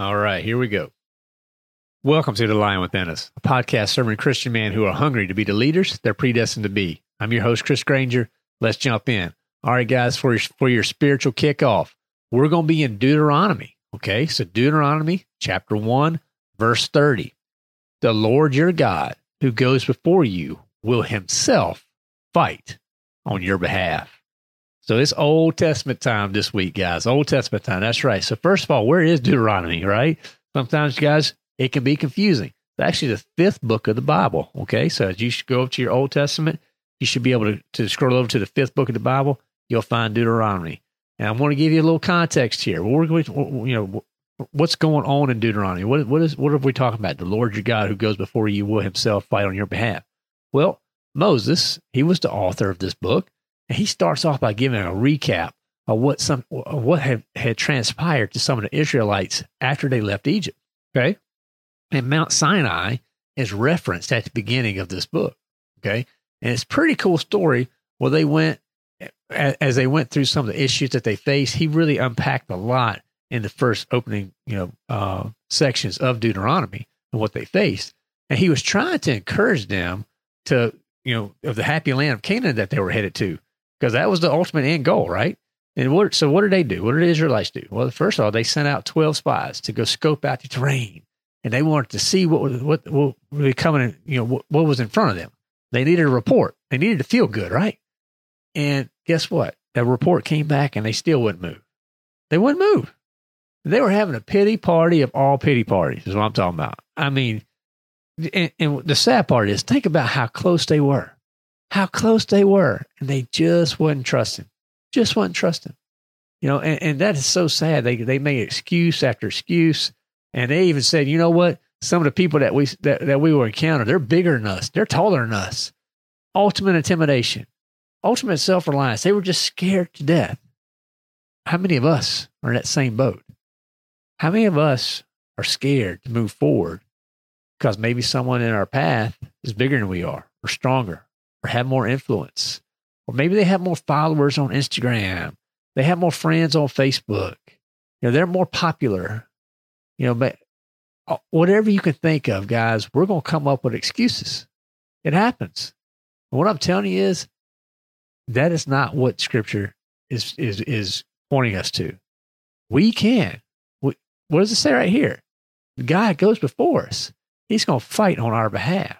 All right, here we go. Welcome to The Lion Within Us, a podcast serving Christian men who are hungry to be the leaders they're predestined to be. I'm your host, Chris Granger. Let's jump in. All right, guys, for your, for your spiritual kickoff, we're going to be in Deuteronomy. Okay, so Deuteronomy chapter 1, verse 30. The Lord your God, who goes before you, will himself fight on your behalf. So it's Old Testament time this week, guys. Old Testament time. That's right. So first of all, where is Deuteronomy, right? Sometimes, guys, it can be confusing. It's actually the fifth book of the Bible. Okay. So as you should go up to your Old Testament, you should be able to, to scroll over to the fifth book of the Bible. You'll find Deuteronomy. And I want to give you a little context here. We're going to, you know, what's going on in Deuteronomy? What, what is, what are we talking about? The Lord your God who goes before you will himself fight on your behalf. Well, Moses, he was the author of this book. And he starts off by giving a recap of what some of what had, had transpired to some of the Israelites after they left Egypt. Okay. And Mount Sinai is referenced at the beginning of this book. Okay. And it's a pretty cool story where they went as they went through some of the issues that they faced. He really unpacked a lot in the first opening, you know, uh, sections of Deuteronomy and what they faced. And he was trying to encourage them to, you know, of the happy land of Canaan that they were headed to because that was the ultimate end goal, right? And what, so what did they do? What did the Israelites do? Well, first of all, they sent out 12 spies to go scope out the terrain and they wanted to see what was, what, what was coming, you know, what, what was in front of them. They needed a report. They needed to feel good, right? And guess what? That report came back and they still wouldn't move. They wouldn't move. They were having a pity party of all pity parties, is what I'm talking about. I mean, and, and the sad part is think about how close they were how close they were, and they just wouldn't trust him. Just wouldn't trust him. You know, and, and that is so sad. They they made excuse after excuse, and they even said, you know what? Some of the people that we that, that we were encounter, they're bigger than us, they're taller than us. Ultimate intimidation, ultimate self reliance. They were just scared to death. How many of us are in that same boat? How many of us are scared to move forward because maybe someone in our path is bigger than we are, or stronger, or have more influence. Or maybe they have more followers on Instagram. They have more friends on Facebook. You know, they're more popular. You know, but uh, whatever you can think of, guys, we're going to come up with excuses. It happens. And what I'm telling you is that is not what scripture is, is, is pointing us to. We can. We, what does it say right here? God goes before us. He's going to fight on our behalf.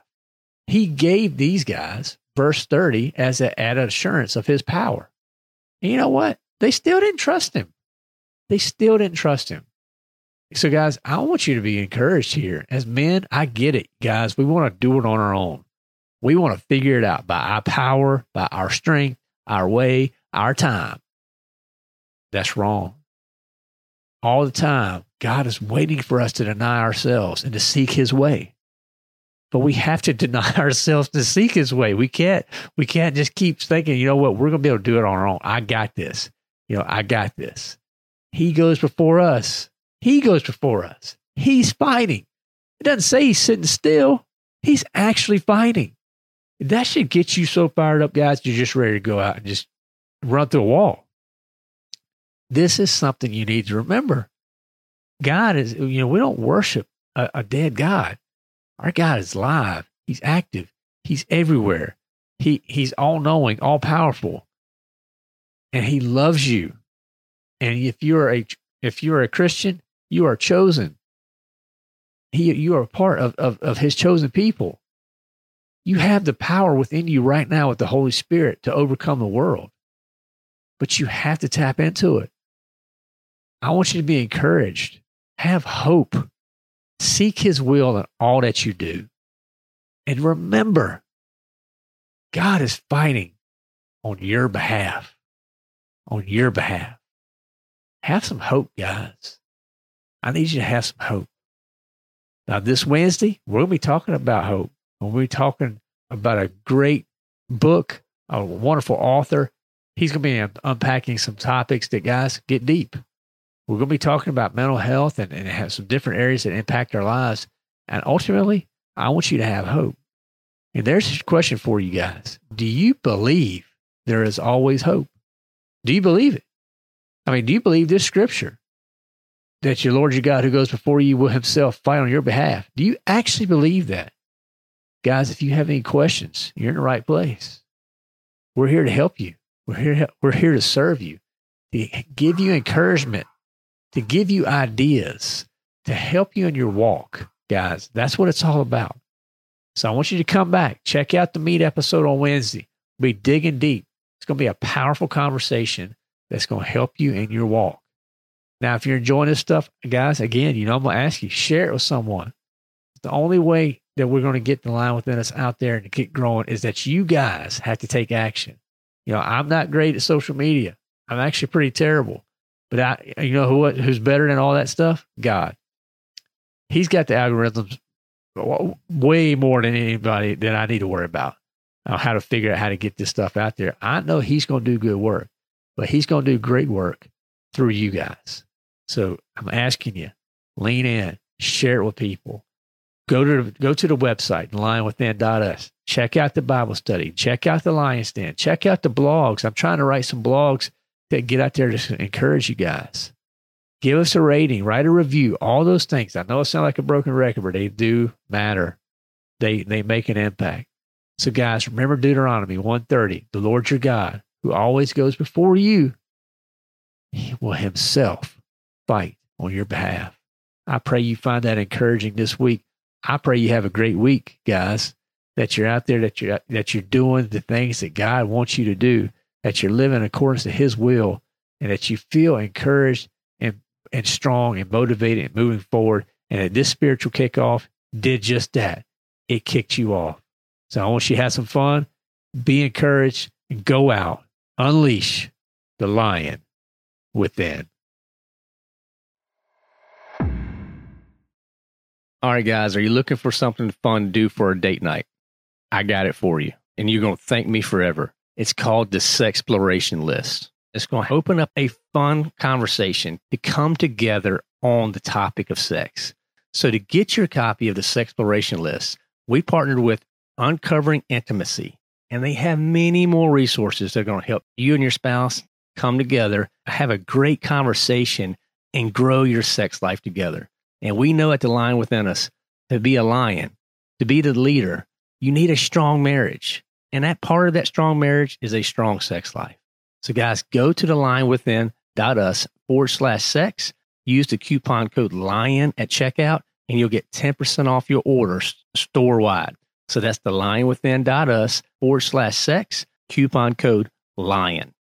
He gave these guys verse 30 as an added assurance of his power. And you know what? They still didn't trust him. They still didn't trust him. So, guys, I want you to be encouraged here. As men, I get it, guys. We want to do it on our own. We want to figure it out by our power, by our strength, our way, our time. That's wrong. All the time, God is waiting for us to deny ourselves and to seek his way but we have to deny ourselves to seek his way. We can't, we can't just keep thinking, you know what, we're to be able to do it on our own. I got this. You know, I got this. He goes before us. He goes before us. He's fighting. It doesn't say he's sitting still. He's actually fighting. That should get you so fired up, guys. You're just ready to go out and just run through a wall. This is something you need to remember. God is, you know, we don't worship a, a dead God. Our God is live. He's active. He's everywhere. He, he's all knowing, all powerful. And he loves you. And if you're a if you're a Christian, you are chosen. He, you are a part of, of, of his chosen people. You have the power within you right now with the Holy Spirit to overcome the world, but you have to tap into it. I want you to be encouraged. Have hope. Seek his will in all that you do. And remember, God is fighting on your behalf. On your behalf. Have some hope, guys. I need you to have some hope. Now, this Wednesday, we're going to be talking about hope. We'll be talking about a great book, a wonderful author. He's going to be unpacking some topics that, guys, get deep. We're going to be talking about mental health and, and have some different areas that impact our lives. And ultimately, I want you to have hope. And there's a question for you guys Do you believe there is always hope? Do you believe it? I mean, do you believe this scripture that your Lord your God who goes before you will himself fight on your behalf? Do you actually believe that? Guys, if you have any questions, you're in the right place. We're here to help you. We're here, we're here to serve you, to give you encouragement, to give you ideas, to help you in your walk, guys. That's what it's all about. So I want you to come back, check out the meet episode on Wednesday. We'll be digging deep. It's going to be a powerful conversation that's going to help you in your walk. Now, if you're enjoying this stuff, guys, again, you know, I'm going to ask you, share it with someone. The only way that we're going to get the lion within us out there and to get growing is that you guys have to take action. You know, I'm not great at social media. I'm actually pretty terrible. But I, you know who who's better than all that stuff? God. He's got the algorithms way more than anybody that I need to worry about. How to figure out how to get this stuff out there. I know he's going to do good work but he's going to do great work through you guys. So I'm asking you, lean in, share it with people. Go to go to the website, lionwithin.us. Check out the Bible study. Check out the Lion's Den. Check out the blogs. I'm trying to write some blogs that get out there to encourage you guys. Give us a rating, write a review, all those things. I know it sounds like a broken record, but they do matter. They they make an impact. So guys, remember Deuteronomy 130, the Lord your God who always goes before you, he will himself fight on your behalf. I pray you find that encouraging this week. I pray you have a great week, guys, that you're out there, that you're, that you're doing the things that God wants you to do, that you're living according to his will, and that you feel encouraged and, and strong and motivated and moving forward. And that this spiritual kickoff did just that. It kicked you off. So I want you to have some fun, be encouraged, and go out Unleash the lion within. All right, guys, are you looking for something fun to do for a date night? I got it for you, and you're going to thank me forever. It's called the Sexploration List. It's going to open up a fun conversation to come together on the topic of sex. So, to get your copy of the Sexploration List, we partnered with Uncovering Intimacy and they have many more resources that are going to help you and your spouse come together, have a great conversation, and grow your sex life together. And we know at the Lion Within Us to be a lion, to be the leader, you need a strong marriage. And that part of that strong marriage is a strong sex life. So, guys, go to the lionwithin.us forward slash sex. Use the coupon code LION at checkout, and you'll get 10% off your order store wide. So that's the lionwithin.us forward slash sex, coupon code LION.